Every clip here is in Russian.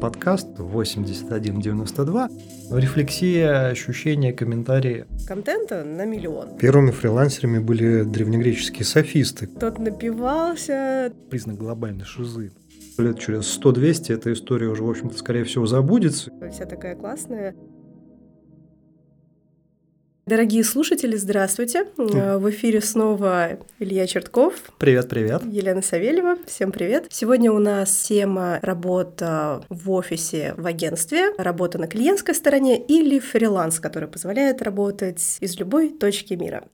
подкаст 8192. Рефлексия, ощущения, комментарии. Контента на миллион. Первыми фрилансерами были древнегреческие софисты. Тот напивался. Признак глобальной шизы. Лет через 100-200 эта история уже, в общем-то, скорее всего, забудется. Вся такая классная. Дорогие слушатели, здравствуйте. В эфире снова Илья Чертков. Привет, привет. Елена Савельева. Всем привет. Сегодня у нас тема работа в офисе в агентстве, работа на клиентской стороне или фриланс, который позволяет работать из любой точки мира.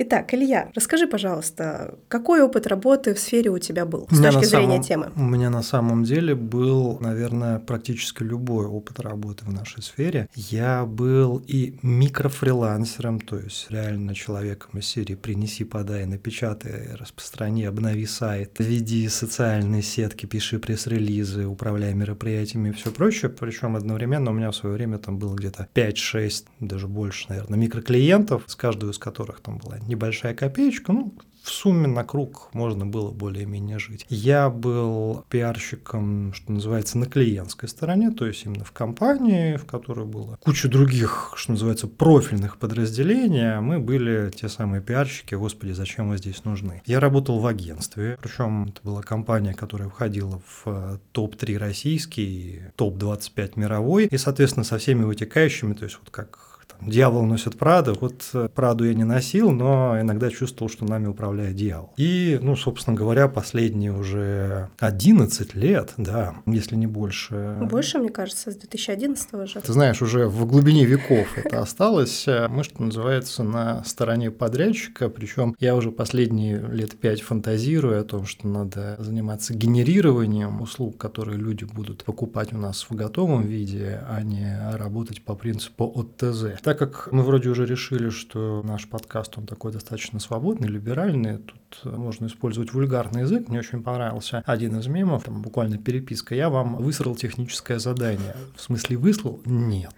Итак, Илья, расскажи, пожалуйста, какой опыт работы в сфере у тебя был с точки зрения самом, темы? У меня на самом деле был, наверное, практически любой опыт работы в нашей сфере. Я был и микрофрилансером, то есть реально человеком из серии «принеси, подай, напечатай, распространи, обнови сайт, веди социальные сетки, пиши пресс-релизы, управляй мероприятиями и все прочее». Причем одновременно у меня в свое время там было где-то 5-6, даже больше, наверное, микроклиентов, с каждого из которых там была небольшая копеечка, ну, в сумме на круг можно было более-менее жить. Я был пиарщиком, что называется, на клиентской стороне, то есть именно в компании, в которой было куча других, что называется, профильных подразделений, а мы были те самые пиарщики, господи, зачем мы здесь нужны. Я работал в агентстве, причем это была компания, которая входила в э, топ-3 российский, топ-25 мировой, и, соответственно, со всеми вытекающими, то есть вот как дьявол носит Праду. Вот э, Праду я не носил, но иногда чувствовал, что нами управляет дьявол. И, ну, собственно говоря, последние уже 11 лет, да, если не больше. Больше, мне кажется, с 2011 уже. Ты знаешь, уже в глубине веков это осталось. Мы, что называется, на стороне подрядчика, причем я уже последние лет пять фантазирую о том, что надо заниматься генерированием услуг, которые люди будут покупать у нас в готовом виде, а не работать по принципу от ТЗ. Так как мы вроде уже решили, что наш подкаст, он такой достаточно свободный, либеральный, тут можно использовать вульгарный язык, мне очень понравился один из мемов, там буквально переписка, я вам высрал техническое задание. В смысле выслал? Нет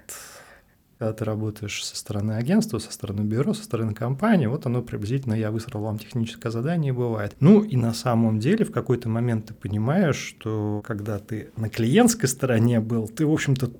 когда ты работаешь со стороны агентства, со стороны бюро, со стороны компании, вот оно приблизительно я высрал вам техническое задание бывает. Ну и на самом деле в какой-то момент ты понимаешь, что когда ты на клиентской стороне был, ты, в общем-то,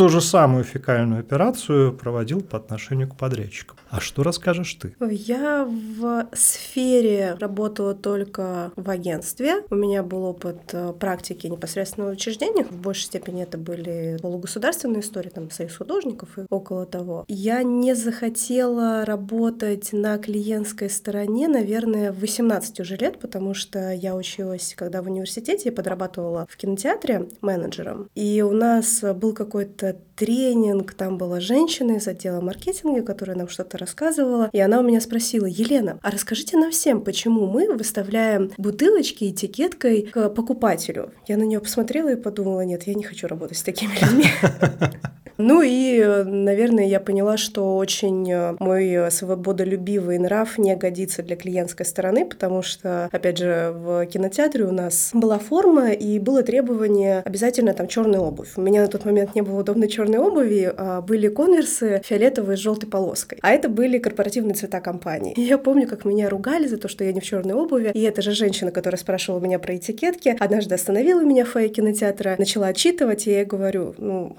ту же самую фекальную операцию проводил по отношению к подрядчикам. А что расскажешь ты? Я в сфере работала только в агентстве. У меня был опыт э, практики непосредственно в учреждениях. В большей степени это были полугосударственные истории, там, союз художников и около того. Я не захотела работать на клиентской стороне, наверное, в 18 уже лет, потому что я училась, когда в университете, я подрабатывала в кинотеатре менеджером. И у нас был какой-то тренинг, там была женщина из отдела маркетинга, которая нам что-то рассказывала, и она у меня спросила, Елена, а расскажите нам всем, почему мы выставляем бутылочки этикеткой к покупателю? Я на нее посмотрела и подумала, нет, я не хочу работать с такими людьми. Ну и, наверное, я поняла, что очень э, мой свободолюбивый нрав не годится для клиентской стороны, потому что, опять же, в кинотеатре у нас была форма и было требование обязательно там черная обувь. У меня на тот момент не было удобной черной обуви, а были конверсы фиолетовые с желтой полоской. А это были корпоративные цвета компании. И я помню, как меня ругали за то, что я не в черной обуви. И эта же женщина, которая спрашивала меня про этикетки, однажды остановила меня в фойе кинотеатра, начала отчитывать, и я ей говорю, ну,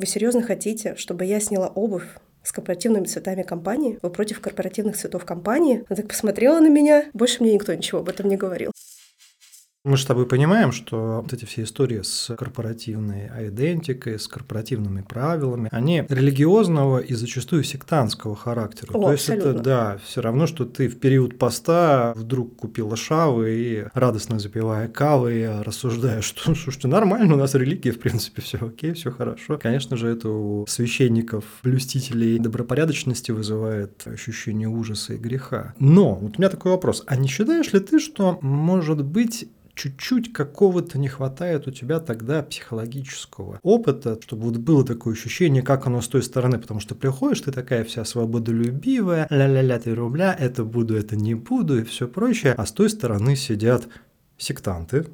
вы серьезно хотите, чтобы я сняла обувь с корпоративными цветами компании? Вы против корпоративных цветов компании? Она так посмотрела на меня. Больше мне никто ничего об этом не говорил. Мы с тобой понимаем, что вот эти все истории с корпоративной идентикой, с корпоративными правилами, они религиозного и зачастую сектантского характера. О, То есть абсолютно. это, да, все равно, что ты в период поста вдруг купила шавы и радостно запивая кавой, рассуждаешь, что, слушайте, нормально, у нас религия, в принципе, все окей, все хорошо. Конечно же, это у священников, блюстителей добропорядочности вызывает ощущение ужаса и греха. Но вот у меня такой вопрос, а не считаешь ли ты, что, может быть, чуть-чуть какого-то не хватает у тебя тогда психологического опыта, чтобы вот было такое ощущение, как оно с той стороны, потому что приходишь, ты такая вся свободолюбивая, ля-ля-ля, ты рубля, это буду, это не буду и все прочее, а с той стороны сидят сектанты,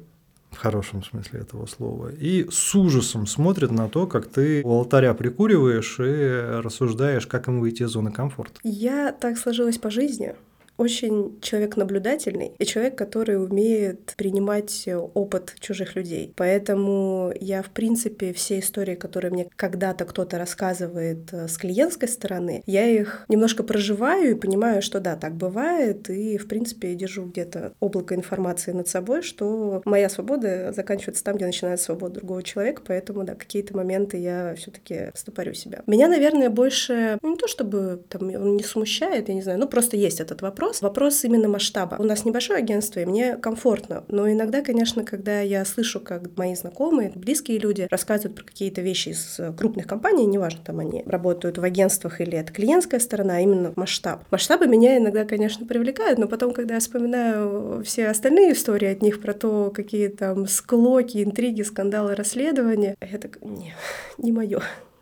в хорошем смысле этого слова, и с ужасом смотрят на то, как ты у алтаря прикуриваешь и рассуждаешь, как им выйти из зоны комфорта. Я так сложилась по жизни, очень человек наблюдательный и человек, который умеет принимать опыт чужих людей. Поэтому я, в принципе, все истории, которые мне когда-то кто-то рассказывает э, с клиентской стороны, я их немножко проживаю и понимаю, что да, так бывает, и, в принципе, держу где-то облако информации над собой, что моя свобода заканчивается там, где начинается свобода другого человека, поэтому, да, какие-то моменты я все таки стопорю себя. Меня, наверное, больше, ну, не то чтобы там он не смущает, я не знаю, ну, просто есть этот вопрос. Вопрос именно масштаба. У нас небольшое агентство, и мне комфортно, но иногда, конечно, когда я слышу, как мои знакомые, близкие люди рассказывают про какие-то вещи из крупных компаний, неважно, там они работают в агентствах или это клиентская сторона, а именно масштаб. Масштабы меня иногда, конечно, привлекают, но потом, когда я вспоминаю все остальные истории от них про то, какие там склоки, интриги, скандалы, расследования, так, не, не мое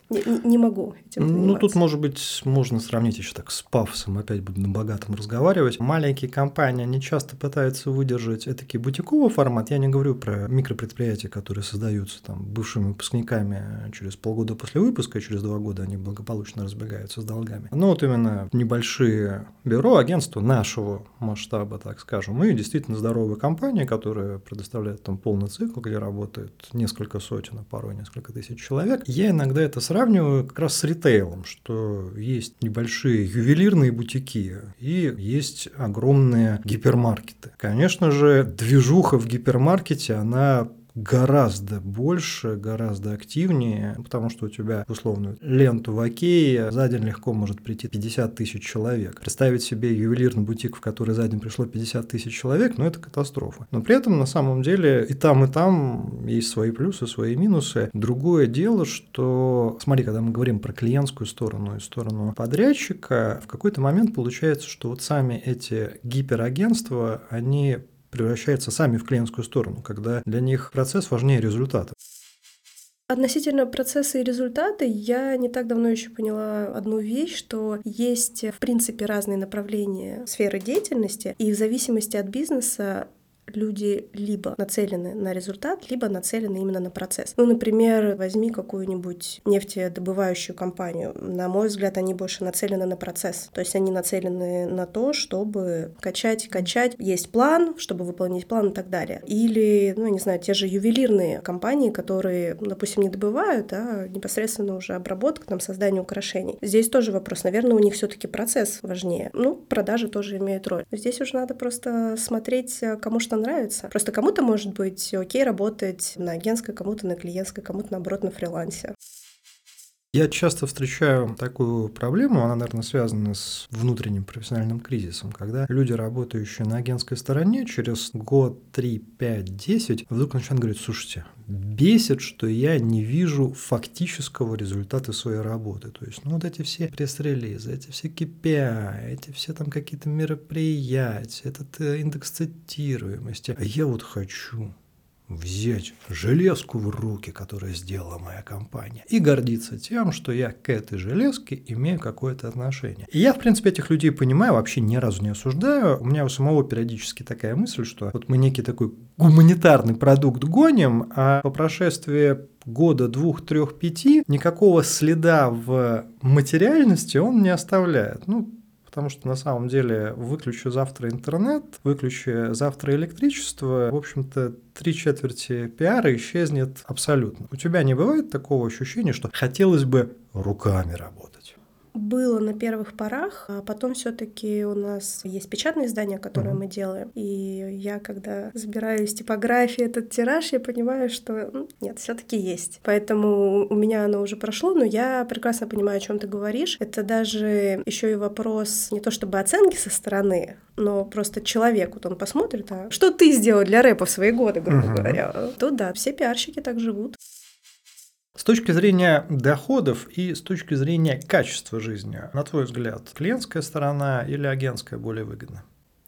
не, не могу этим заниматься. Ну, тут, может быть, можно сравнить еще так с пафосом, опять буду на богатом разговаривать. Маленькие компании, они часто пытаются выдержать этакий бутиковый формат. Я не говорю про микропредприятия, которые создаются там бывшими выпускниками через полгода после выпуска, и через два года они благополучно разбегаются с долгами. Но вот именно небольшие бюро, агентства нашего масштаба, так скажем, и действительно здоровые компании, которые предоставляют там полный цикл, где работает несколько сотен, а порой несколько тысяч человек. Я иногда это сравниваю сравниваю как раз с ритейлом, что есть небольшие ювелирные бутики и есть огромные гипермаркеты. Конечно же, движуха в гипермаркете, она гораздо больше, гораздо активнее, потому что у тебя условную ленту в Окее за день легко может прийти 50 тысяч человек. Представить себе ювелирный бутик, в который за день пришло 50 тысяч человек, ну это катастрофа. Но при этом на самом деле и там, и там есть свои плюсы, свои минусы. Другое дело, что, смотри, когда мы говорим про клиентскую сторону и сторону подрядчика, в какой-то момент получается, что вот сами эти гиперагентства, они превращаются сами в клиентскую сторону, когда для них процесс важнее результата. Относительно процесса и результата, я не так давно еще поняла одну вещь, что есть, в принципе, разные направления сферы деятельности, и в зависимости от бизнеса люди либо нацелены на результат, либо нацелены именно на процесс. Ну, например, возьми какую-нибудь нефтедобывающую компанию. На мой взгляд, они больше нацелены на процесс. То есть они нацелены на то, чтобы качать, качать. Есть план, чтобы выполнить план и так далее. Или, ну, не знаю, те же ювелирные компании, которые, допустим, не добывают, а непосредственно уже обработка, там, создание украшений. Здесь тоже вопрос. Наверное, у них все таки процесс важнее. Ну, продажи тоже имеют роль. Здесь уже надо просто смотреть, кому что нравится. Просто кому-то может быть окей работать на агентской, кому-то на клиентской, кому-то наоборот на фрилансе. Я часто встречаю такую проблему, она, наверное, связана с внутренним профессиональным кризисом, когда люди, работающие на агентской стороне, через год, три, пять, десять, вдруг начинают говорить, слушайте, бесит, что я не вижу фактического результата своей работы. То есть, ну, вот эти все пресс-релизы, эти все KPI, эти все там какие-то мероприятия, этот э, индекс цитируемости. А я вот хочу взять железку в руки, которую сделала моя компания, и гордиться тем, что я к этой железке имею какое-то отношение. И я, в принципе, этих людей понимаю, вообще ни разу не осуждаю. У меня у самого периодически такая мысль, что вот мы некий такой гуманитарный продукт гоним, а по прошествии года, двух, трех, пяти никакого следа в материальности он не оставляет. Ну, потому что на самом деле выключу завтра интернет, выключу завтра электричество, в общем-то, три четверти пиара исчезнет абсолютно. У тебя не бывает такого ощущения, что хотелось бы руками работать? Было на первых порах, а потом все-таки у нас есть печатное издание, которое mm-hmm. мы делаем. И я, когда забираю из типографии этот тираж, я понимаю, что ну, нет, все-таки есть. Поэтому у меня оно уже прошло, но я прекрасно понимаю, о чем ты говоришь. Это даже еще и вопрос не то чтобы оценки со стороны, но просто человек, вот он посмотрит, а что ты сделал для рэпа в свои годы, грубо mm-hmm. говоря. Тут да, все пиарщики так живут. С точки зрения доходов и с точки зрения качества жизни, на твой взгляд, клиентская сторона или агентская более выгодна?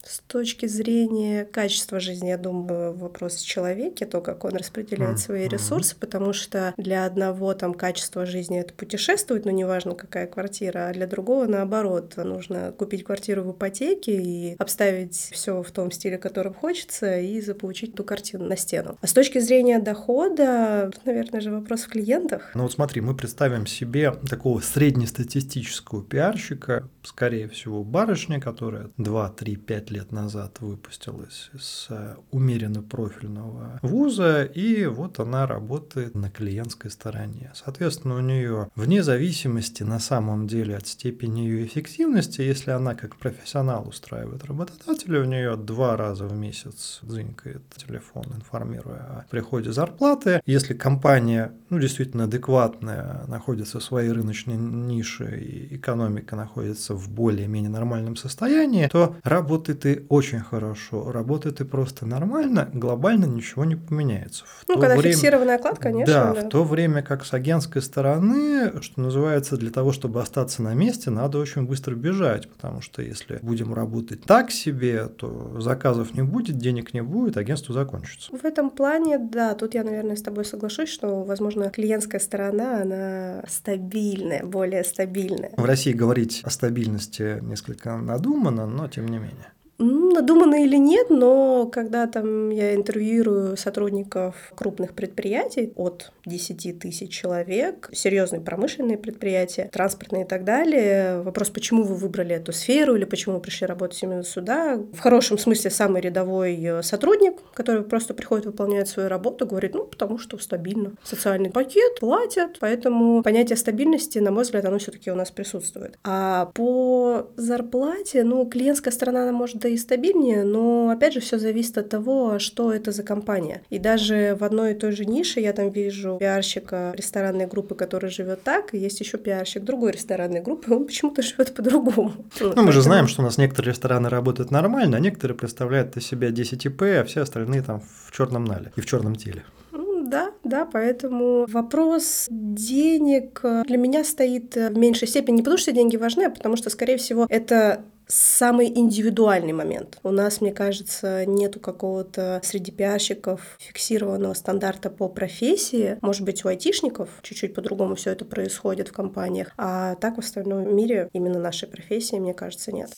С точки зрения качества жизни, я думаю, вопрос в человеке, то, как он распределяет mm-hmm. свои ресурсы, потому что для одного там качество жизни это путешествовать, но неважно какая квартира, а для другого наоборот, нужно купить квартиру в ипотеке и обставить все в том стиле, которым хочется, и заполучить ту картину на стену. А с точки зрения дохода, тут, наверное, же вопрос в клиентах. Ну вот смотри, мы представим себе такого среднестатистического пиарщика, скорее всего, барышня, которая 2, 3, 5 лет назад выпустилась с умеренно профильного вуза, и вот она работает на клиентской стороне. Соответственно, у нее вне зависимости на самом деле от степени ее эффективности, если она как профессионал устраивает работодателя, у нее два раза в месяц дзынькает телефон, информируя о приходе зарплаты. Если компания ну, действительно адекватная, находится в своей рыночной нише и экономика находится в более-менее нормальном состоянии, то работает и очень хорошо, работает и просто нормально, глобально ничего не поменяется. В ну, когда время... фиксированный оклад, конечно. Да, да, в то время как с агентской стороны, что называется, для того, чтобы остаться на месте, надо очень быстро бежать, потому что если будем работать так себе, то заказов не будет, денег не будет, агентство закончится. В этом плане, да, тут я, наверное, с тобой соглашусь, что, возможно, клиентская сторона, она стабильная, более стабильная. В России говорить о стабильности несколько надуманно, но тем не менее. mm. Надуманно или нет, но когда там я интервьюирую сотрудников крупных предприятий от 10 тысяч человек, серьезные промышленные предприятия, транспортные и так далее, вопрос, почему вы выбрали эту сферу или почему вы пришли работать именно сюда, в хорошем смысле самый рядовой э, сотрудник, который просто приходит выполнять свою работу, говорит, ну, потому что стабильно. Социальный пакет, платят, поэтому понятие стабильности, на мой взгляд, оно все таки у нас присутствует. А по зарплате, ну, клиентская сторона, она может и стабильнее, но опять же все зависит от того, что это за компания. И даже в одной и той же нише я там вижу пиарщика ресторанной группы, который живет так, и есть еще пиарщик другой ресторанной группы, он почему-то живет по-другому. Ну, ну мы же знаем, что у нас некоторые рестораны работают нормально, а некоторые представляют из себя 10 ИП, а все остальные там в черном нале и в черном теле да, да, поэтому вопрос денег для меня стоит в меньшей степени не потому, что деньги важны, а потому что, скорее всего, это самый индивидуальный момент. У нас, мне кажется, нету какого-то среди пиарщиков фиксированного стандарта по профессии. Может быть, у айтишников чуть-чуть по-другому все это происходит в компаниях, а так в остальном мире именно нашей профессии, мне кажется, нет.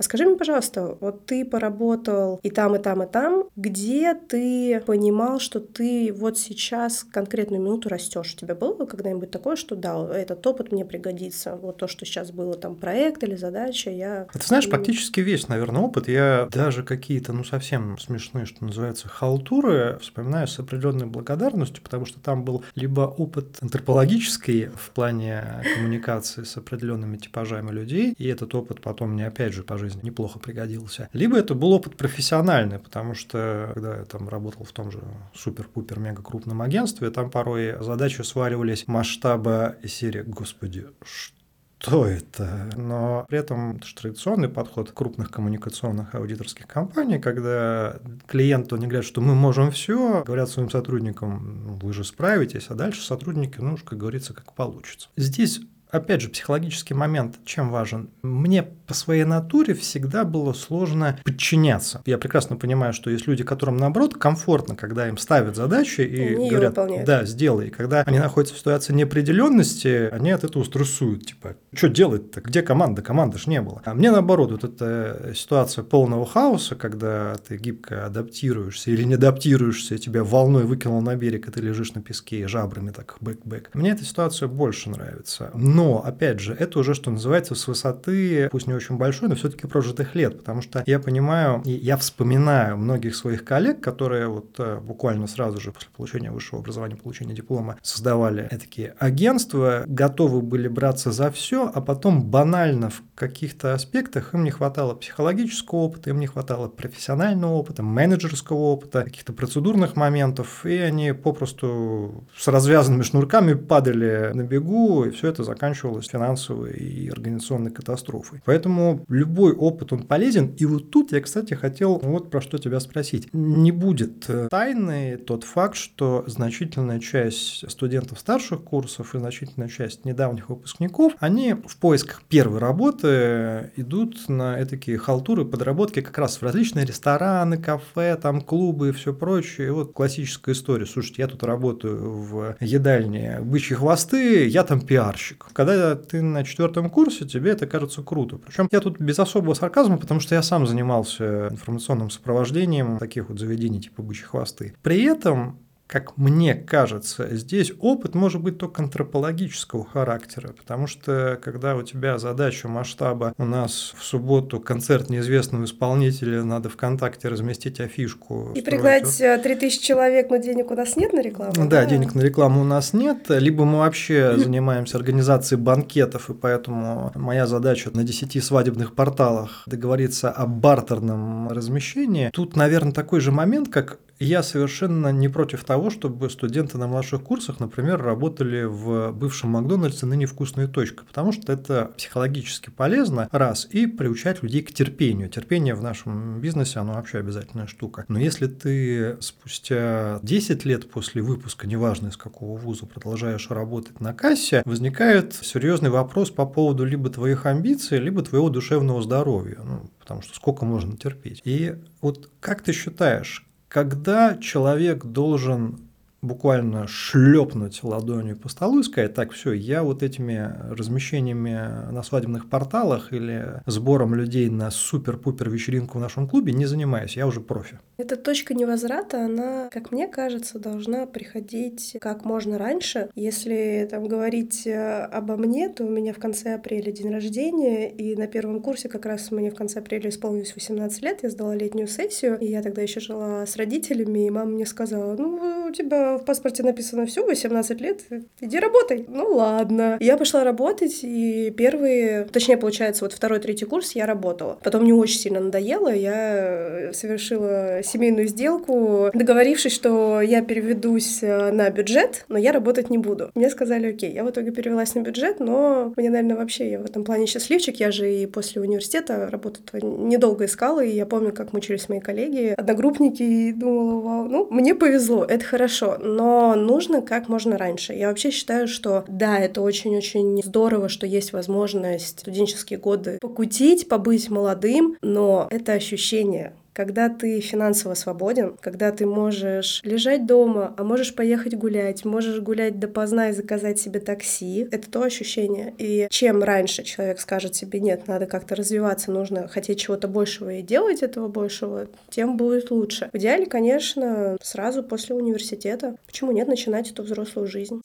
А скажи мне, пожалуйста, вот ты поработал и там, и там, и там, где ты понимал, что ты вот сейчас конкретную минуту растешь? У тебя было когда-нибудь такое, что да, этот опыт мне пригодится, вот то, что сейчас было там проект или задача, я... Ты знаешь, практически весь, наверное, опыт. Я даже какие-то, ну, совсем смешные, что называется, халтуры вспоминаю с определенной благодарностью, потому что там был либо опыт антропологический в плане коммуникации с определенными типажами людей, и этот опыт потом мне опять же по жизни жизни неплохо пригодился. Либо это был опыт профессиональный, потому что когда я там работал в том же супер-пупер мега крупном агентстве, там порой задачи сваривались масштаба серии «Господи, что что это? Но при этом это же традиционный подход крупных коммуникационных аудиторских компаний, когда клиенту не говорят, что мы можем все, говорят своим сотрудникам, «Ну, вы же справитесь, а дальше сотрудники, ну, как говорится, как получится. Здесь опять же, психологический момент чем важен? Мне по своей натуре всегда было сложно подчиняться. Я прекрасно понимаю, что есть люди, которым, наоборот, комфортно, когда им ставят задачи и они говорят, да, сделай. И когда они находятся в ситуации неопределенности, они от этого стрессуют. Типа, что делать-то? Где команда? Команды ж не было. А мне, наоборот, вот эта ситуация полного хаоса, когда ты гибко адаптируешься или не адаптируешься, и тебя волной выкинул на берег, и ты лежишь на песке и жабрами так бэк-бэк. Мне эта ситуация больше нравится. Но, опять же, это уже, что называется, с высоты, пусть не очень большой, но все-таки прожитых лет, потому что я понимаю, и я вспоминаю многих своих коллег, которые вот э, буквально сразу же после получения высшего образования, получения диплома создавали такие агентства, готовы были браться за все, а потом банально в каких-то аспектах им не хватало психологического опыта, им не хватало профессионального опыта, менеджерского опыта, каких-то процедурных моментов, и они попросту с развязанными шнурками падали на бегу, и все это заканчивалось финансовой и организационной катастрофой. Поэтому любой опыт, он полезен. И вот тут я, кстати, хотел вот про что тебя спросить. Не будет э, тайны тот факт, что значительная часть студентов старших курсов и значительная часть недавних выпускников, они в поисках первой работы студенты идут на такие халтуры, подработки как раз в различные рестораны, кафе, там клубы и все прочее. И вот классическая история. Слушайте, я тут работаю в едальне бычьи хвосты, я там пиарщик. Когда ты на четвертом курсе, тебе это кажется круто. Причем я тут без особого сарказма, потому что я сам занимался информационным сопровождением таких вот заведений типа бычьи хвосты. При этом как мне кажется, здесь опыт может быть только антропологического характера, потому что когда у тебя задача масштаба, у нас в субботу концерт неизвестного исполнителя, надо ВКонтакте разместить афишку. И пригнать 3000 человек, но денег у нас нет на рекламу? Да, да, денег на рекламу у нас нет, либо мы вообще занимаемся организацией банкетов, и поэтому моя задача на 10 свадебных порталах договориться о бартерном размещении. Тут, наверное, такой же момент, как я совершенно не против того, чтобы студенты на младших курсах, например, работали в бывшем Макдональдсе ныне вкусная точка, потому что это психологически полезно, раз, и приучать людей к терпению. Терпение в нашем бизнесе, оно вообще обязательная штука. Но если ты спустя 10 лет после выпуска, неважно из какого вуза, продолжаешь работать на кассе, возникает серьезный вопрос по поводу либо твоих амбиций, либо твоего душевного здоровья. Ну, потому что сколько можно терпеть. И вот как ты считаешь, когда человек должен буквально шлепнуть ладонью по столу и сказать, так, все, я вот этими размещениями на свадебных порталах или сбором людей на супер-пупер вечеринку в нашем клубе не занимаюсь, я уже профи. Эта точка невозврата, она, как мне кажется, должна приходить как можно раньше. Если там говорить э, обо мне, то у меня в конце апреля день рождения, и на первом курсе как раз мне в конце апреля исполнилось 18 лет, я сдала летнюю сессию, и я тогда еще жила с родителями, и мама мне сказала, ну, у тебя в паспорте написано все, 18 лет, иди работай. Ну ладно. Я пошла работать, и первые, точнее, получается, вот второй, третий курс я работала. Потом мне очень сильно надоело, я совершила семейную сделку, договорившись, что я переведусь э, на бюджет, но я работать не буду. Мне сказали, окей, я в итоге перевелась на бюджет, но мне, наверное, вообще я в этом плане счастливчик. Я же и после университета работу недолго искала, и я помню, как мучились мои коллеги, одногруппники, и думала, вау, ну, мне повезло, это хорошо, но нужно как можно раньше. Я вообще считаю, что да, это очень-очень здорово, что есть возможность студенческие годы покутить, побыть молодым, но это ощущение, когда ты финансово свободен, когда ты можешь лежать дома, а можешь поехать гулять, можешь гулять допоздна и заказать себе такси, это то ощущение. И чем раньше человек скажет себе, нет, надо как-то развиваться, нужно хотеть чего-то большего и делать этого большего, тем будет лучше. В идеале, конечно, сразу после университета. Почему нет начинать эту взрослую жизнь?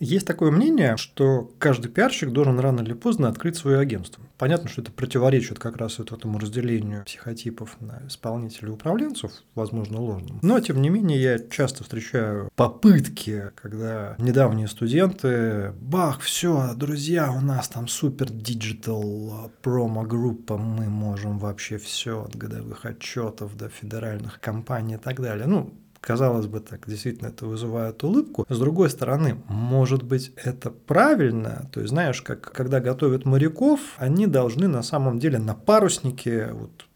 Есть такое мнение, что каждый пиарщик должен рано или поздно открыть свое агентство. Понятно, что это противоречит как раз вот этому разделению психотипов на исполнителей и управленцев, возможно, ложному. Но, тем не менее, я часто встречаю попытки, когда недавние студенты, бах, все, друзья, у нас там супер digital промо-группа, мы можем вообще все от годовых отчетов до федеральных кампаний и так далее. Ну, Казалось бы, так действительно это вызывает улыбку. С другой стороны, может быть, это правильно. То есть, знаешь, как когда готовят моряков, они должны на самом деле на паруснике вот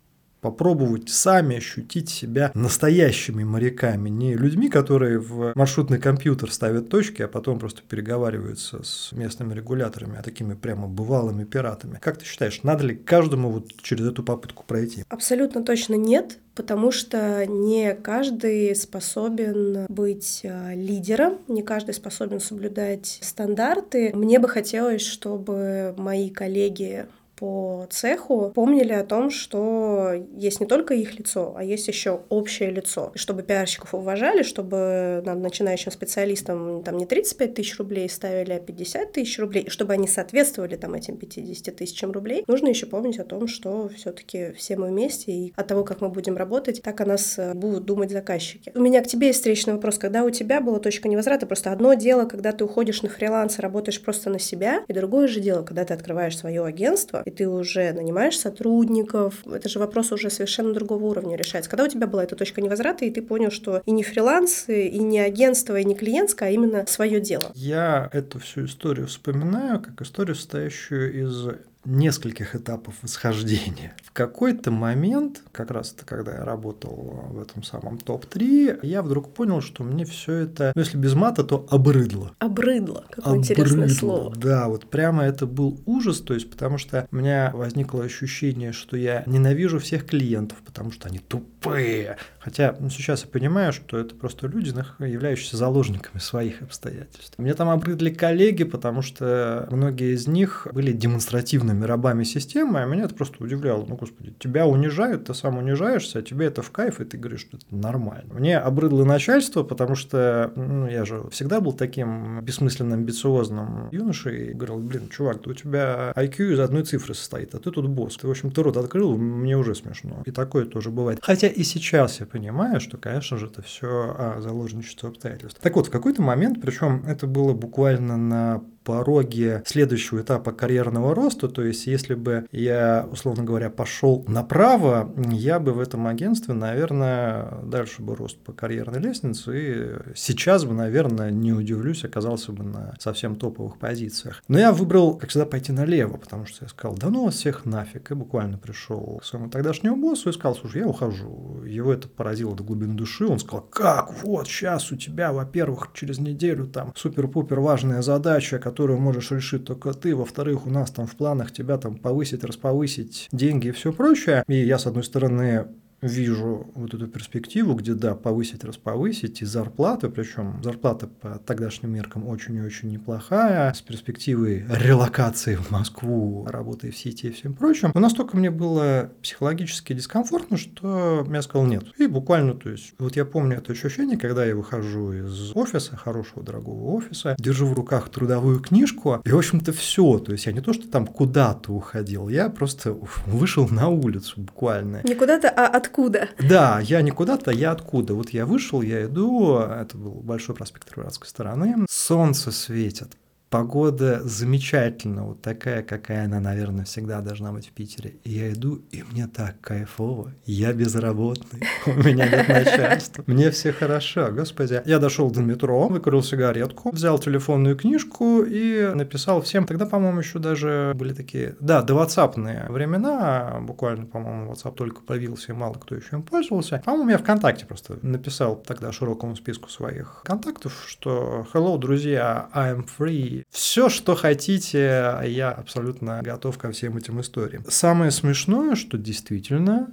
попробовать сами ощутить себя настоящими моряками, не людьми, которые в маршрутный компьютер ставят точки, а потом просто переговариваются с местными регуляторами, а такими прямо бывалыми пиратами. Как ты считаешь, надо ли каждому вот через эту попытку пройти? Абсолютно точно нет, потому что не каждый способен быть а, лидером, не каждый способен соблюдать стандарты. Мне бы хотелось, чтобы мои коллеги по цеху помнили о том, что есть не только их лицо, а есть еще общее лицо. Чтобы пиарщиков уважали, чтобы нам, начинающим специалистам, там не 35 тысяч рублей ставили, а 50 тысяч рублей, и чтобы они соответствовали там этим 50 тысячам рублей, нужно еще помнить о том, что все-таки все мы вместе, и от того, как мы будем работать, так о нас э, будут думать заказчики. У меня к тебе есть встречный вопрос. Когда у тебя была точка невозврата, просто одно дело, когда ты уходишь на фриланс и работаешь просто на себя, и другое же дело, когда ты открываешь свое агентство, и ты уже нанимаешь сотрудников. Это же вопрос уже совершенно другого уровня решается. Когда у тебя была эта точка невозврата, и ты понял, что и не фриланс, и не агентство, и не клиентское, а именно свое дело? Я эту всю историю вспоминаю как историю, состоящую из нескольких этапов восхождения. В какой-то момент, как раз это когда я работал в этом самом топ-3, я вдруг понял, что мне все это, ну если без мата, то обрыдло. Обрыдло, какое обрыдло, интересное слово. Да, вот прямо это был ужас, то есть потому что у меня возникло ощущение, что я ненавижу всех клиентов, потому что они тупые. Хотя ну, сейчас я понимаю, что это просто люди, являющиеся заложниками своих обстоятельств. Мне там обрыдли коллеги, потому что многие из них были демонстративными рабами системы, а меня это просто удивляло. Ну, господи, тебя унижают, ты сам унижаешься, а тебе это в кайф, и ты говоришь, что это нормально. Мне обрыдло начальство, потому что ну, я же всегда был таким бессмысленно амбициозным юношей, и говорил, блин, чувак, да у тебя IQ из одной цифры состоит, а ты тут босс. Ты, в общем, ты рот открыл, мне уже смешно. И такое тоже бывает. Хотя и сейчас я понимаю, что, конечно же, это все а, заложничество обстоятельств. Так вот, в какой-то момент, причем это было буквально на пороге следующего этапа карьерного роста, то есть если бы я, условно говоря, пошел направо, я бы в этом агентстве, наверное, дальше бы рост по карьерной лестнице, и сейчас бы, наверное, не удивлюсь, оказался бы на совсем топовых позициях. Но я выбрал, как всегда, пойти налево, потому что я сказал, да ну вас всех нафиг, и буквально пришел к своему тогдашнему боссу и сказал, слушай, я ухожу. Его это поразило до глубины души, он сказал, как, вот, сейчас у тебя, во-первых, через неделю там супер-пупер важная задача, которую можешь решить только ты. Во-вторых, у нас там в планах тебя там повысить, расповысить деньги и все прочее. И я, с одной стороны, вижу вот эту перспективу, где, да, повысить, расповысить, и зарплаты, причем зарплата по тогдашним меркам очень и очень неплохая, с перспективой релокации в Москву, работы в сети и всем прочим. Но настолько мне было психологически дискомфортно, что я сказал нет. И буквально, то есть, вот я помню это ощущение, когда я выхожу из офиса, хорошего, дорогого офиса, держу в руках трудовую книжку, и, в общем-то, все. То есть, я не то, что там куда-то уходил, я просто вышел на улицу буквально. Не куда-то, а от откуда? Да, я не куда-то, я откуда. Вот я вышел, я иду, это был большой проспект Рыбратской стороны, солнце светит, Погода замечательная, вот такая, какая она, наверное, всегда должна быть в Питере. И я иду, и мне так кайфово. Я безработный, у меня нет начальства. Мне все хорошо, господи. Я дошел до метро, выкурил сигаретку, взял телефонную книжку и написал всем. Тогда, по-моему, еще даже были такие, да, до WhatsApp времена, буквально, по-моему, WhatsApp только появился, и мало кто еще им пользовался. По-моему, я ВКонтакте просто написал тогда широкому списку своих контактов, что «Hello, друзья, I'm free, все, что хотите, я абсолютно готов ко всем этим историям. Самое смешное, что действительно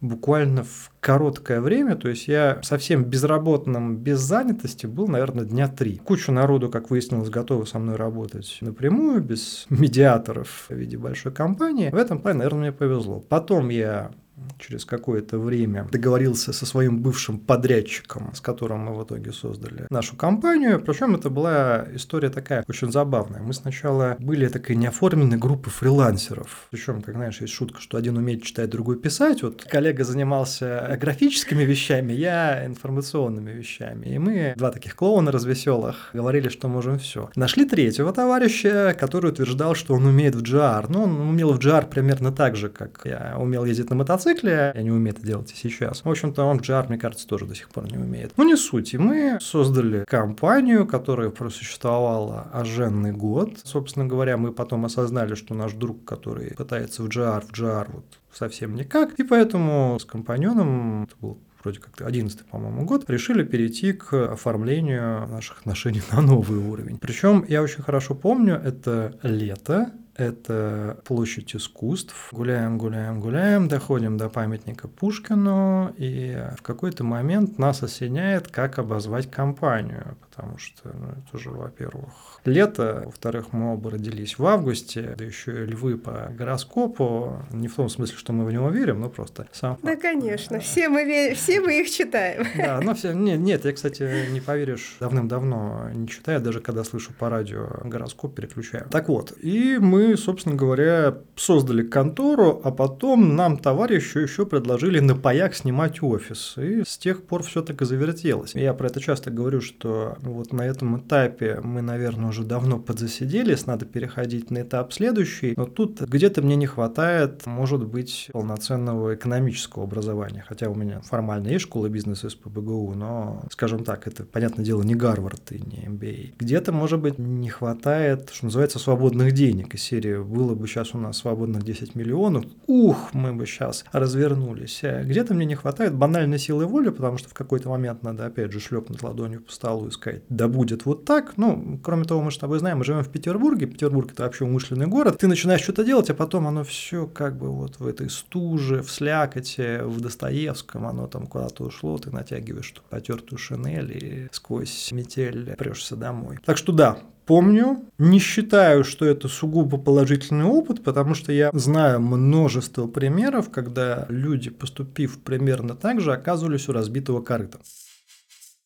буквально в короткое время, то есть я совсем безработным, без занятости был, наверное, дня три. Куча народу, как выяснилось, готовы со мной работать напрямую, без медиаторов в виде большой компании. В этом плане, наверное, мне повезло. Потом я через какое-то время договорился со своим бывшим подрядчиком, с которым мы в итоге создали нашу компанию. Причем это была история такая очень забавная. Мы сначала были такой неоформленной группой фрилансеров. Причем, как знаешь, есть шутка, что один умеет читать, другой писать. Вот коллега занимался графическими вещами, я информационными вещами. И мы, два таких клоуна развеселых, говорили, что можем все. Нашли третьего товарища, который утверждал, что он умеет в GR. Но он умел в GR примерно так же, как я умел ездить на мотоцикле мотоцикле, я не умею это делать и сейчас. В общем-то, он GR, мне кажется, тоже до сих пор не умеет. Но не суть. И мы создали компанию, которая просуществовала оженный год. Собственно говоря, мы потом осознали, что наш друг, который пытается в GR, в GR вот совсем никак. И поэтому с компаньоном, это был вроде как 11 по-моему, год, решили перейти к оформлению наших отношений на новый уровень. Причем я очень хорошо помню, это лето, это площадь искусств. Гуляем, гуляем, гуляем, доходим до памятника Пушкину, и в какой-то момент нас осеняет, как обозвать компанию, потому что ну, это же, во-первых, лето, во-вторых, мы оба родились в августе, да еще и львы по гороскопу, не в том смысле, что мы в него верим, но просто сам Да, конечно, все мы, все мы их читаем. Да, но все, нет, нет, я, кстати, не поверишь, давным-давно не читаю, даже когда слышу по радио гороскоп, переключаю. Так вот, и мы, собственно говоря, создали контору, а потом нам товарищу еще предложили на паях снимать офис, и с тех пор все так и завертелось. Я про это часто говорю, что вот на этом этапе мы, наверное, уже давно подзасиделись, надо переходить на этап следующий, но тут где-то мне не хватает, может быть, полноценного экономического образования, хотя у меня формально есть школа бизнеса из ПБГУ, но, скажем так, это, понятное дело, не Гарвард и не MBA. Где-то, может быть, не хватает, что называется, свободных денег из серии «Было бы сейчас у нас свободных 10 миллионов, ух, мы бы сейчас развернулись». Где-то мне не хватает банальной силы воли, потому что в какой-то момент надо, опять же, шлепнуть ладонью по столу и сказать «Да будет вот так». Ну, кроме того, мы с тобой знаем, мы живем в Петербурге, Петербург – это вообще умышленный город, ты начинаешь что-то делать, а потом оно все как бы вот в этой стуже, в слякоте, в Достоевском, оно там куда-то ушло, ты натягиваешь потертую шинель и сквозь метель прешься домой. Так что да, помню. Не считаю, что это сугубо положительный опыт, потому что я знаю множество примеров, когда люди, поступив примерно так же, оказывались у разбитого корыта.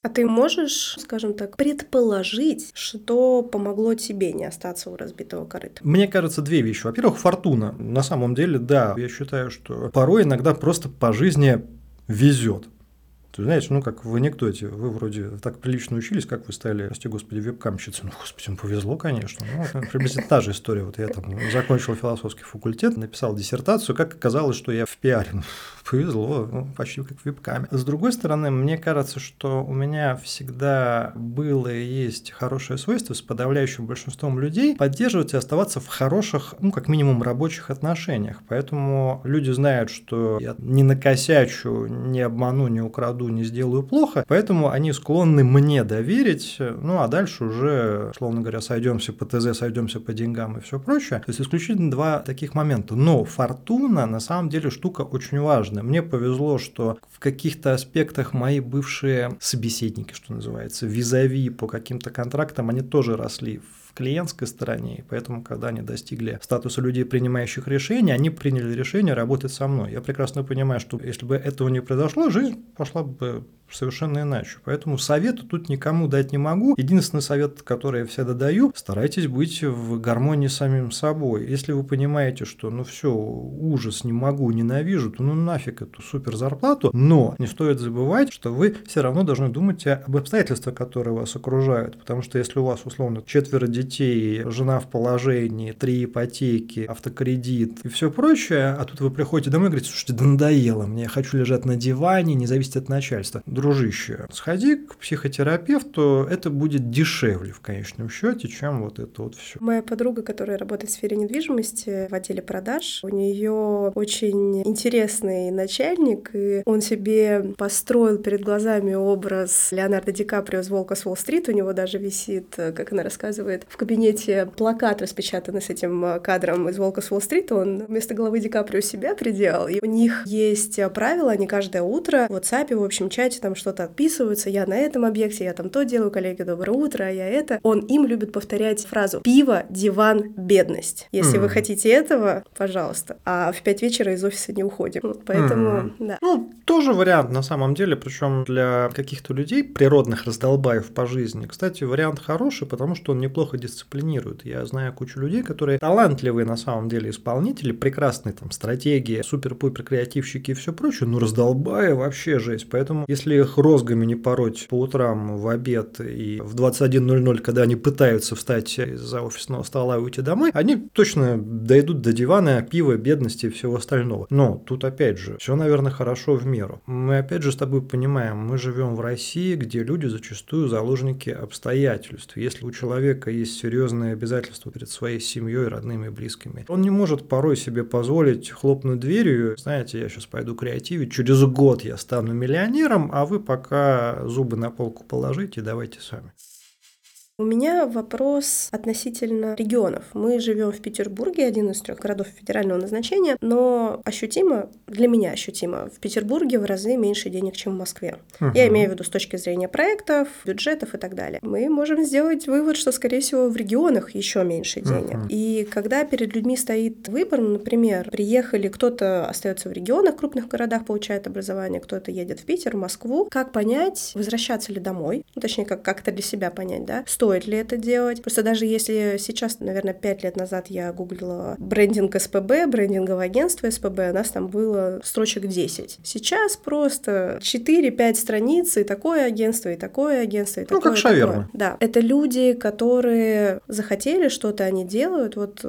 А ты можешь, скажем так, предположить, что помогло тебе не остаться у разбитого корыта? Мне кажется, две вещи. Во-первых, фортуна. На самом деле, да, я считаю, что порой иногда просто по жизни везет. Ты знаете, ну как в анекдоте, вы вроде так прилично учились, как вы стали, прости господи, веб-камщицей. Ну, господи, повезло, конечно. Ну, приблизительно та же история. Вот я там закончил философский факультет, написал диссертацию, как оказалось, что я в пиаре. Ну, повезло, ну, почти как в веб-каме. С другой стороны, мне кажется, что у меня всегда было и есть хорошее свойство с подавляющим большинством людей поддерживать и оставаться в хороших, ну, как минимум, рабочих отношениях. Поэтому люди знают, что я не накосячу, не обману, не украду году не сделаю плохо, поэтому они склонны мне доверить, ну а дальше уже, словно говоря, сойдемся по ТЗ, сойдемся по деньгам и все прочее. То есть исключительно два таких момента. Но фортуна на самом деле штука очень важная. Мне повезло, что в каких-то аспектах мои бывшие собеседники, что называется, визави по каким-то контрактам, они тоже росли в клиентской стороне, и поэтому, когда они достигли статуса людей, принимающих решения, они приняли решение работать со мной. Я прекрасно понимаю, что если бы этого не произошло, жизнь пошла бы совершенно иначе. Поэтому совета тут никому дать не могу. Единственный совет, который я всегда даю, старайтесь быть в гармонии с самим собой. Если вы понимаете, что ну все, ужас, не могу, ненавижу, то ну нафиг эту супер зарплату, но не стоит забывать, что вы все равно должны думать об обстоятельствах, которые вас окружают. Потому что если у вас условно четверо детей, жена в положении, три ипотеки, автокредит и все прочее, а тут вы приходите домой и говорите, слушайте, да надоело мне, я хочу лежать на диване, не зависеть от начальства дружище, сходи к психотерапевту, это будет дешевле в конечном счете, чем вот это вот все. Моя подруга, которая работает в сфере недвижимости в отделе продаж, у нее очень интересный начальник, и он себе построил перед глазами образ Леонардо Ди Каприо с «Волка с Уолл-стрит», у него даже висит, как она рассказывает, в кабинете плакат распечатанный с этим кадром из «Волка с Уолл-стрит», он вместо головы Ди Каприо себя приделал, и у них есть правила, они каждое утро в WhatsApp, в общем чате там там что-то отписываются, я на этом объекте, я там то делаю, коллеги, доброе утро, а я это. Он им любит повторять фразу «пиво, диван, бедность». Если mm. вы хотите этого, пожалуйста. А в пять вечера из офиса не уходим. Поэтому, mm. да. Ну, тоже вариант на самом деле, причем для каких-то людей, природных раздолбаев по жизни. Кстати, вариант хороший, потому что он неплохо дисциплинирует. Я знаю кучу людей, которые талантливые на самом деле исполнители, прекрасные там стратегии, супер-пупер креативщики и все прочее, но раздолбая вообще жесть. Поэтому, если их розгами не пороть по утрам в обед и в 21.00, когда они пытаются встать из-за офисного стола и уйти домой, они точно дойдут до дивана, пива, бедности и всего остального. Но тут опять же, все, наверное, хорошо в меру. Мы опять же с тобой понимаем, мы живем в России, где люди зачастую заложники обстоятельств. Если у человека есть серьезные обязательства перед своей семьей, родными и близкими, он не может порой себе позволить хлопнуть дверью, знаете, я сейчас пойду креативить, через год я стану миллионером, а вы пока зубы на полку положите, давайте сами. У меня вопрос относительно регионов. Мы живем в Петербурге, один из трех городов федерального назначения, но ощутимо, для меня ощутимо, в Петербурге в разы меньше денег, чем в Москве. Uh-huh. Я имею в виду с точки зрения проектов, бюджетов и так далее. Мы можем сделать вывод, что, скорее всего, в регионах еще меньше денег. Uh-huh. И когда перед людьми стоит выбор, ну, например, приехали, кто-то остается в регионах, крупных городах, получает образование, кто-то едет в Питер, в Москву, как понять, возвращаться ли домой, ну, точнее, как, как это для себя понять, да, стоит стоит ли это делать. Просто даже если сейчас, наверное, пять лет назад я гуглила брендинг СПБ, брендинговое агентство СПБ, у нас там было строчек 10. Сейчас просто 4-5 страниц, и такое агентство, и такое агентство, и ну, такое. как шаверма. Да. Это люди, которые захотели что-то, они делают. Вот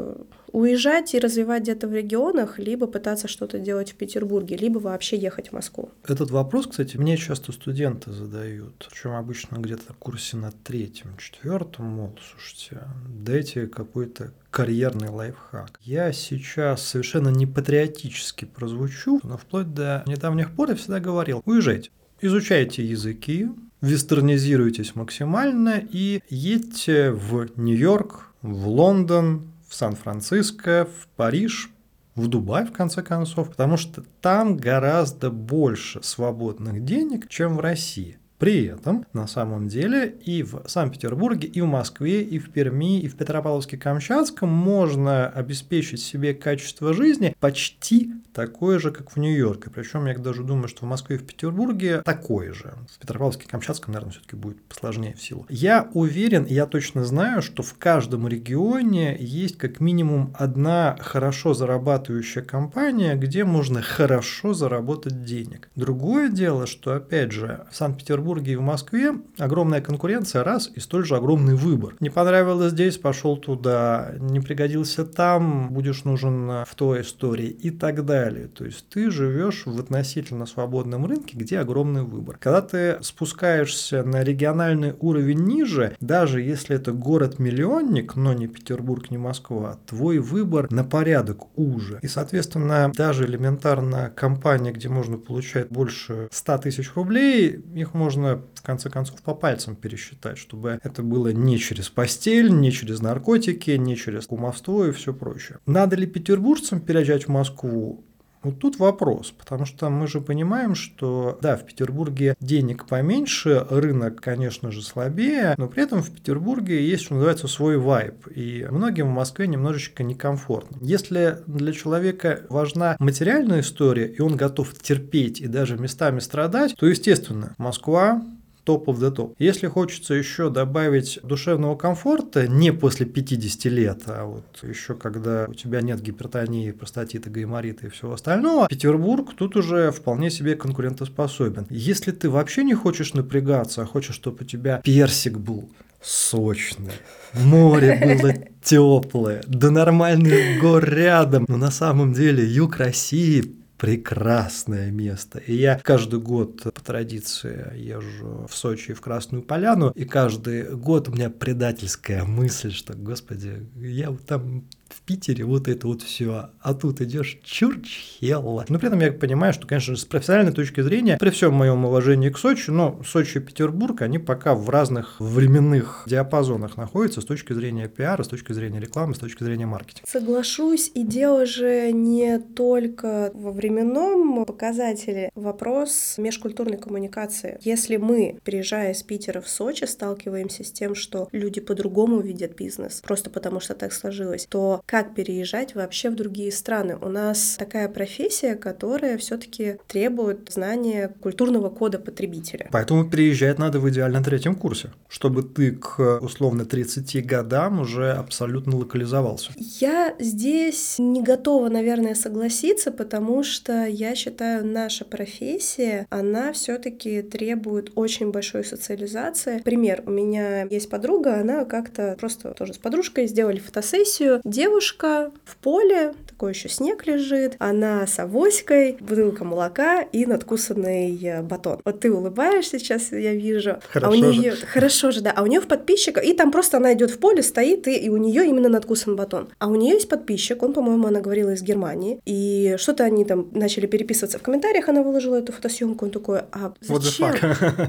уезжать и развивать где-то в регионах, либо пытаться что-то делать в Петербурге, либо вообще ехать в Москву? Этот вопрос, кстати, мне часто студенты задают, причем обычно где-то в курсе на третьем, четвертом, мол, слушайте, дайте какой-то карьерный лайфхак. Я сейчас совершенно не патриотически прозвучу, но вплоть до недавних пор я всегда говорил, уезжайте, изучайте языки, вестернизируйтесь максимально и едьте в Нью-Йорк, в Лондон, в Сан-Франциско, в Париж, в Дубай, в конце концов, потому что там гораздо больше свободных денег, чем в России. При этом, на самом деле, и в Санкт-Петербурге, и в Москве, и в Перми, и в Петропавловске-Камчатском можно обеспечить себе качество жизни почти такое же, как в Нью-Йорке. Причем я даже думаю, что в Москве и в Петербурге такое же. В Петропавловске-Камчатском, наверное, все-таки будет посложнее в силу. Я уверен, я точно знаю, что в каждом регионе есть как минимум одна хорошо зарабатывающая компания, где можно хорошо заработать денег. Другое дело, что, опять же, в Санкт-Петербурге Петербурге и в Москве огромная конкуренция, раз, и столь же огромный выбор. Не понравилось здесь, пошел туда, не пригодился там, будешь нужен в той истории и так далее. То есть ты живешь в относительно свободном рынке, где огромный выбор. Когда ты спускаешься на региональный уровень ниже, даже если это город-миллионник, но не Петербург, не Москва, твой выбор на порядок уже. И, соответственно, даже элементарно компания, где можно получать больше 100 тысяч рублей, их можно можно в конце концов по пальцам пересчитать, чтобы это было не через постель, не через наркотики, не через кумовство и все прочее. Надо ли петербуржцам переезжать в Москву? Вот тут вопрос, потому что мы же понимаем, что да, в Петербурге денег поменьше, рынок, конечно же, слабее, но при этом в Петербурге есть, что называется, свой вайб, и многим в Москве немножечко некомфортно. Если для человека важна материальная история, и он готов терпеть и даже местами страдать, то, естественно, Москва топ of the top. Если хочется еще добавить душевного комфорта не после 50 лет, а вот еще когда у тебя нет гипертонии, простатита, гайморита и всего остального, Петербург тут уже вполне себе конкурентоспособен. Если ты вообще не хочешь напрягаться, а хочешь, чтобы у тебя персик был сочный, море было теплое, да нормальных гор рядом. Но на самом деле юг России прекрасное место. И я каждый год по традиции езжу в Сочи и в Красную Поляну, и каждый год у меня предательская мысль, что, господи, я там в Питере вот это вот все, а тут идешь чурчхелла. Но при этом я понимаю, что, конечно, с профессиональной точки зрения, при всем моем уважении к Сочи, но Сочи и Петербург, они пока в разных временных диапазонах находятся с точки зрения пиара, с точки зрения рекламы, с точки зрения маркетинга. Соглашусь, и дело же не только во временном показателе, вопрос межкультурной коммуникации. Если мы, приезжая из Питера в Сочи, сталкиваемся с тем, что люди по-другому видят бизнес, просто потому что так сложилось, то как переезжать вообще в другие страны. У нас такая профессия, которая все-таки требует знания культурного кода потребителя. Поэтому переезжать надо в идеально третьем курсе, чтобы ты к условно 30 годам уже абсолютно локализовался. Я здесь не готова, наверное, согласиться, потому что я считаю, наша профессия, она все-таки требует очень большой социализации. Пример, у меня есть подруга, она как-то просто тоже с подружкой сделали фотосессию. Девушка девушка в поле, такой еще снег лежит, она с авоськой, бутылка молока и надкусанный э, батон. Вот ты улыбаешься сейчас, я вижу. Хорошо а у же. нее хорошо же, да. А у нее в подписчиках, и там просто она идет в поле, стоит, и, и у нее именно надкусан батон. А у нее есть подписчик, он, по-моему, она говорила из Германии, и что-то они там начали переписываться в комментариях, она выложила эту фотосъемку, он такой, а зачем?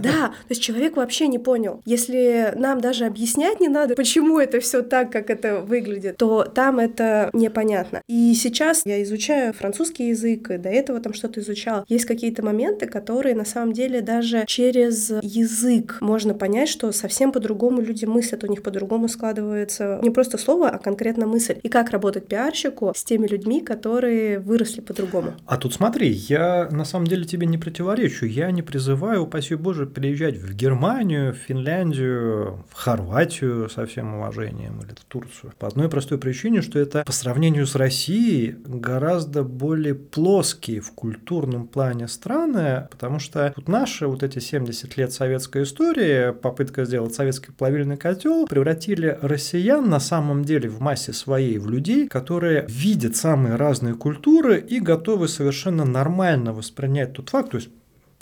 Да, то есть человек вообще не понял. Если нам даже объяснять не надо, почему это все так, как это выглядит, то там там это непонятно. И сейчас я изучаю французский язык, и до этого там что-то изучала. Есть какие-то моменты, которые на самом деле даже через язык можно понять, что совсем по-другому люди мыслят, у них по-другому складывается не просто слово, а конкретно мысль. И как работать пиарщику с теми людьми, которые выросли по-другому. А тут смотри, я на самом деле тебе не противоречу. Я не призываю, упаси Боже, переезжать в Германию, в Финляндию, в Хорватию со всем уважением или в Турцию. По одной простой причине, что это по сравнению с Россией гораздо более плоские в культурном плане страны, потому что тут наши вот эти 70 лет советской истории, попытка сделать советский плавильный котел, превратили россиян на самом деле в массе своей в людей, которые видят самые разные культуры и готовы совершенно нормально воспринять тот факт, то есть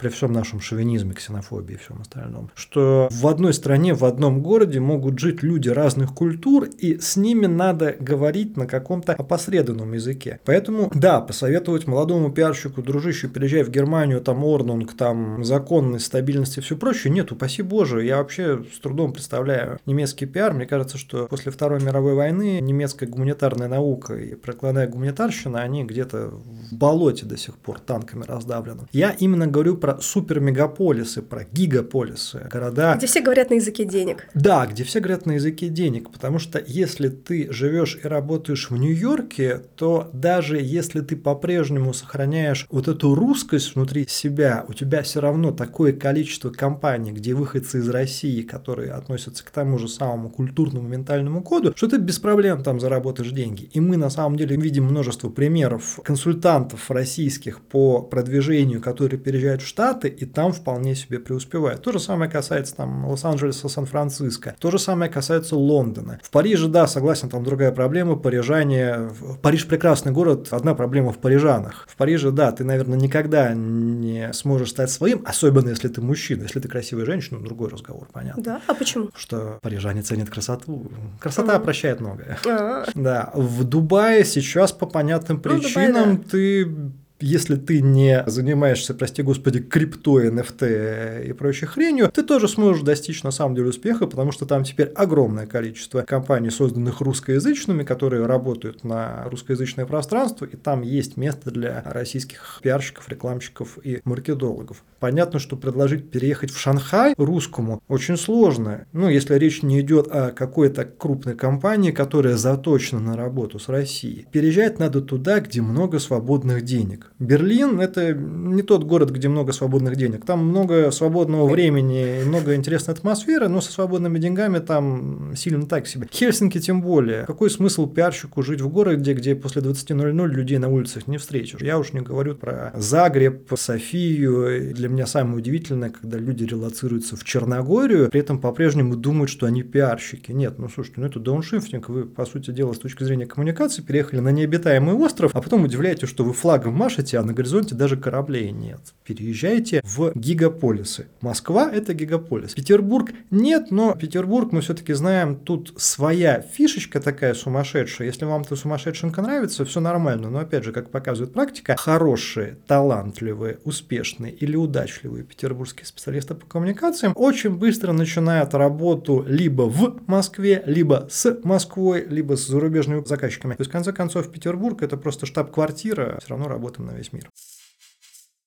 при всем нашем шовинизме, ксенофобии и всем остальном, что в одной стране, в одном городе могут жить люди разных культур, и с ними надо говорить на каком-то опосредованном языке. Поэтому, да, посоветовать молодому пиарщику, дружище, переезжай в Германию, там Орнунг, там законность, стабильность и все прочее, нет, упаси боже, я вообще с трудом представляю немецкий пиар. Мне кажется, что после Второй мировой войны немецкая гуманитарная наука и прикладная гуманитарщина, они где-то в болоте до сих пор танками раздавлены. Я именно говорю про про супермегаполисы, про гигаполисы, города. Где все говорят на языке денег. Да, где все говорят на языке денег, потому что если ты живешь и работаешь в Нью-Йорке, то даже если ты по-прежнему сохраняешь вот эту русскость внутри себя, у тебя все равно такое количество компаний, где выходцы из России, которые относятся к тому же самому культурному ментальному коду, что ты без проблем там заработаешь деньги. И мы на самом деле видим множество примеров консультантов российских по продвижению, которые переезжают в Штаты, Штаты, и там вполне себе преуспевает. То же самое касается там Лос-Анджелеса, Сан-Франциско. То же самое касается Лондона. В Париже, да, согласен, там другая проблема. Парижане... Париж прекрасный город, одна проблема в парижанах. В Париже, да, ты, наверное, никогда не сможешь стать своим, особенно если ты мужчина. Если ты красивая женщина, другой разговор, понятно. Да, а почему? Что парижане ценят красоту. Красота mm. прощает многое. А. Да, в Дубае сейчас по понятным причинам ну, Дубай, да. ты если ты не занимаешься, прости господи, криптой, NFT и прочей хренью, ты тоже сможешь достичь на самом деле успеха, потому что там теперь огромное количество компаний, созданных русскоязычными, которые работают на русскоязычное пространство, и там есть место для российских пиарщиков, рекламщиков и маркетологов. Понятно, что предложить переехать в Шанхай русскому очень сложно. Ну, если речь не идет о какой-то крупной компании, которая заточена на работу с Россией. Переезжать надо туда, где много свободных денег. Берлин – это не тот город, где много свободных денег. Там много свободного времени много интересной атмосферы, но со свободными деньгами там сильно так себе. Хельсинки тем более. Какой смысл пиарщику жить в городе, где после 20.00 людей на улицах не встретишь? Я уж не говорю про Загреб, Софию. Для меня самое удивительное, когда люди релацируются в Черногорию, при этом по-прежнему думают, что они пиарщики. Нет, ну слушайте, ну это дауншифтинг. Вы, по сути дела, с точки зрения коммуникации переехали на необитаемый остров, а потом удивляете, что вы флагом машете, а на горизонте даже кораблей нет. Переезжайте в гигаполисы. Москва – это гигаполис. Петербург – нет, но Петербург, мы все-таки знаем, тут своя фишечка такая сумасшедшая. Если вам эта сумасшедшенка нравится, все нормально. Но опять же, как показывает практика, хорошие, талантливые, успешные или удачливые петербургские специалисты по коммуникациям очень быстро начинают работу либо в Москве, либо с Москвой, либо с зарубежными заказчиками. То есть, в конце концов, Петербург – это просто штаб-квартира, все равно работаем на весь мир.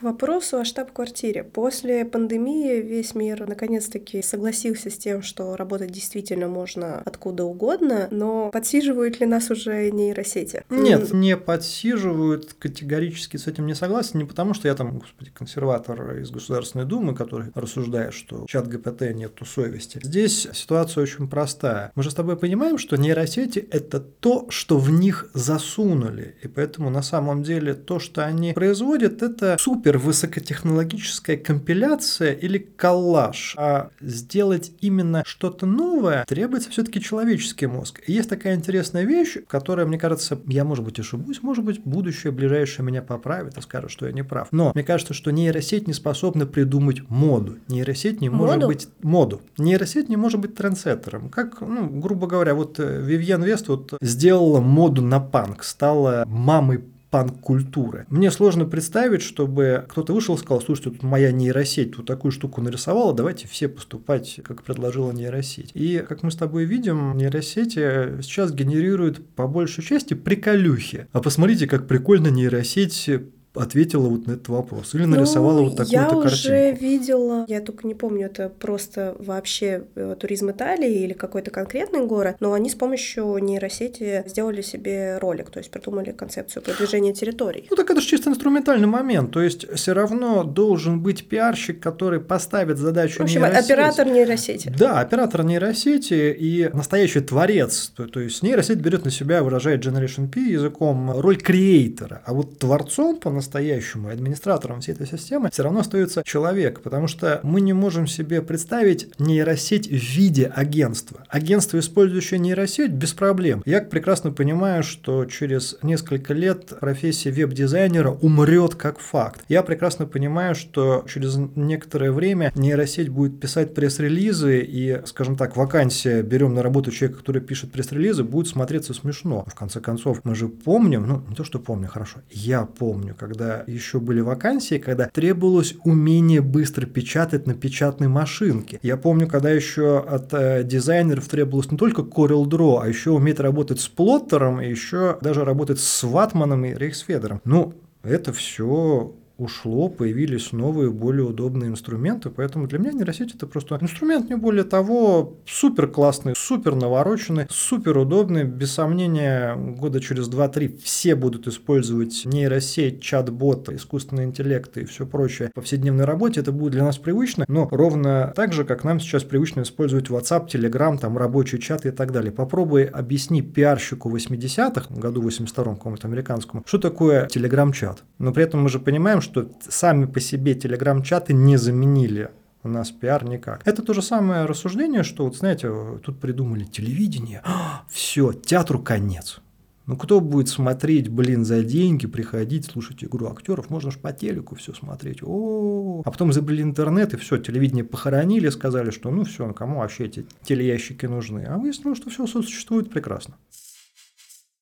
Вопросу о штаб-квартире. После пандемии весь мир наконец-таки согласился с тем, что работать действительно можно откуда угодно, но подсиживают ли нас уже нейросети? Нет, не подсиживают, категорически с этим не согласен, не потому что я там, господи, консерватор из Государственной Думы, который рассуждает, что чат ГПТ нету совести. Здесь ситуация очень простая. Мы же с тобой понимаем, что нейросети – это то, что в них засунули, и поэтому на самом деле то, что они производят, это супер супер высокотехнологическая компиляция или коллаж, а сделать именно что-то новое требуется все-таки человеческий мозг. И есть такая интересная вещь, которая, мне кажется, я, может быть, ошибусь, может быть, будущее ближайшее меня поправит и скажет, что я не прав. Но мне кажется, что нейросеть не способна придумать моду. Нейросеть не моду? может быть моду. Нейросеть не может быть трендсеттером. Как, ну, грубо говоря, вот Вивьен Вест вот сделала моду на панк, стала мамой панк-культуры. Мне сложно представить, чтобы кто-то вышел и сказал, слушайте, тут моя нейросеть вот такую штуку нарисовала, давайте все поступать, как предложила нейросеть. И, как мы с тобой видим, нейросети сейчас генерируют по большей части приколюхи. А посмотрите, как прикольно нейросеть ответила вот на этот вопрос или нарисовала ну, вот такую-то я картинку. уже видела, я только не помню, это просто вообще э, туризм Италии или какой-то конкретный город, но они с помощью нейросети сделали себе ролик, то есть придумали концепцию продвижения территорий. Ну так это же чисто инструментальный момент, то есть все равно должен быть пиарщик, который поставит задачу В общем, нейросети. оператор нейросети. Да, оператор нейросети и настоящий творец. То, то есть нейросеть берет на себя, выражает Generation P языком, роль креатора. А вот творцом по по-настоящему, администратором всей этой системы все равно остается человек, потому что мы не можем себе представить нейросеть в виде агентства. Агентство, использующее нейросеть, без проблем. Я прекрасно понимаю, что через несколько лет профессия веб-дизайнера умрет как факт. Я прекрасно понимаю, что через некоторое время нейросеть будет писать пресс-релизы и, скажем так, вакансия «берем на работу человека, который пишет пресс-релизы» будет смотреться смешно. В конце концов, мы же помним, ну не то, что помню, хорошо, я помню, когда когда еще были вакансии, когда требовалось умение быстро печатать на печатной машинке. Я помню, когда еще от э, дизайнеров требовалось не только Corel Draw, а еще уметь работать с плоттером, и еще даже работать с Ватманом и Рейхсфедером. Ну, это все ушло, появились новые, более удобные инструменты, поэтому для меня нейросеть это просто инструмент, не более того, супер классный, супер навороченный, супер удобный, без сомнения, года через 2-3 все будут использовать нейросеть, чат-бот, искусственный интеллект и все прочее в повседневной работе, это будет для нас привычно, но ровно так же, как нам сейчас привычно использовать WhatsApp, Telegram, там рабочий чат и так далее. Попробуй объясни пиарщику 80-х, году 82-м, какому-то американскому, что такое Telegram-чат. Но при этом мы же понимаем, что сами по себе телеграм-чаты не заменили у нас пиар никак. Это то же самое рассуждение, что, вот знаете, тут придумали телевидение, все, театру конец. Ну кто будет смотреть, блин, за деньги, приходить, слушать игру актеров? Можно же по телеку все смотреть. О, а потом изобрели интернет и все, телевидение похоронили, сказали, что ну все, кому вообще эти телеящики нужны? А выяснилось, что все существует прекрасно.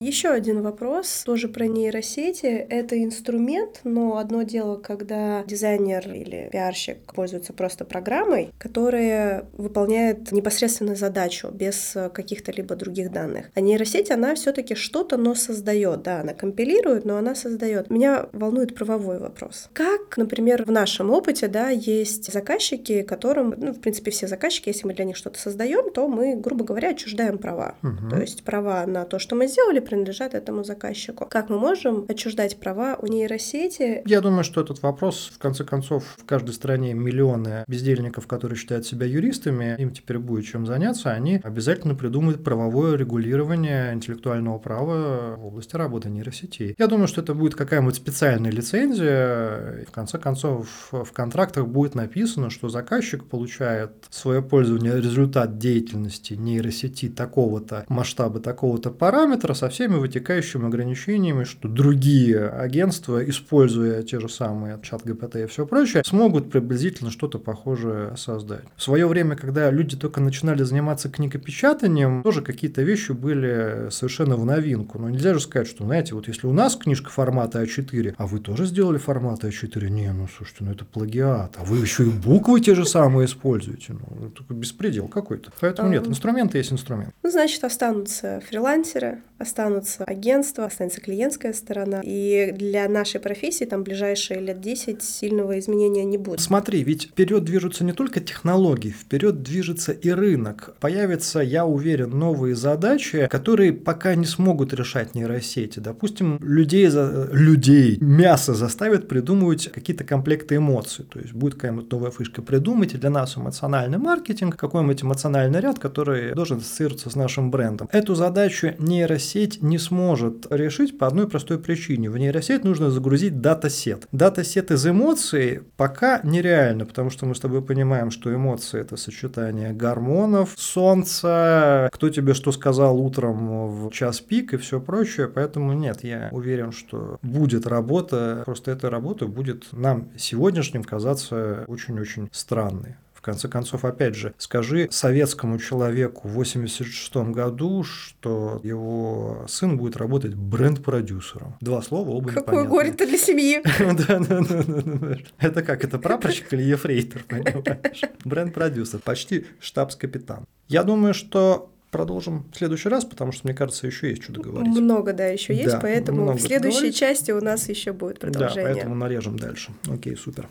Еще один вопрос, тоже про нейросети. Это инструмент, но одно дело, когда дизайнер или пиарщик пользуется просто программой, которая выполняет непосредственно задачу без каких-то либо других данных. А нейросеть, она все-таки что-то, но создает. Да, она компилирует, но она создает. Меня волнует правовой вопрос. Как, например, в нашем опыте, да, есть заказчики, которым, ну, в принципе, все заказчики, если мы для них что-то создаем, то мы, грубо говоря, отчуждаем права. Угу. То есть права на то, что мы сделали, принадлежат этому заказчику. Как мы можем отчуждать права у нейросети? Я думаю, что этот вопрос, в конце концов, в каждой стране миллионы бездельников, которые считают себя юристами, им теперь будет чем заняться, они обязательно придумают правовое регулирование интеллектуального права в области работы нейросетей. Я думаю, что это будет какая-нибудь специальная лицензия, и в конце концов в контрактах будет написано, что заказчик получает свое пользование результат деятельности нейросети такого-то масштаба, такого-то параметра со всеми всеми вытекающими ограничениями, что другие агентства, используя те же самые чат ГПТ и все прочее, смогут приблизительно что-то похожее создать. В свое время, когда люди только начинали заниматься книгопечатанием, тоже какие-то вещи были совершенно в новинку. Но нельзя же сказать, что, знаете, вот если у нас книжка формата А4, а вы тоже сделали формат А4, не, ну слушайте, ну это плагиат, а вы еще и буквы те же самые используете. Ну, это беспредел какой-то. Поэтому нет, инструменты есть инструмент. Ну, значит, останутся фрилансеры, останутся агентства, останется клиентская сторона. И для нашей профессии там ближайшие лет 10 сильного изменения не будет. Смотри, ведь вперед движутся не только технологии, вперед движется и рынок. Появятся, я уверен, новые задачи, которые пока не смогут решать нейросети. Допустим, людей, за... людей мясо заставят придумывать какие-то комплекты эмоций. То есть будет какая-нибудь новая фишка. Придумайте для нас эмоциональный маркетинг, какой-нибудь эмоциональный ряд, который должен ассоциироваться с нашим брендом. Эту задачу нейросеть не сможет решить по одной простой причине. В нейросеть нужно загрузить датасет. Датасет из эмоций пока нереально, потому что мы с тобой понимаем, что эмоции – это сочетание гормонов, солнца, кто тебе что сказал утром в час пик и все прочее. Поэтому нет, я уверен, что будет работа, просто эта работа будет нам сегодняшним казаться очень-очень странной В конце концов, опять же, скажи советскому человеку в 86 году, что его сын будет работать бренд-продюсером. Два слова, оба Какое горе-то для семьи. Это как, это прапорщик или ефрейтор, понимаешь? Бренд-продюсер, почти штабс-капитан. Я думаю, что продолжим в следующий раз, потому что, мне кажется, еще есть что договорить. Много, да, еще есть, да, поэтому в следующей части у нас еще будет продолжение. Да, поэтому нарежем дальше. Окей, супер.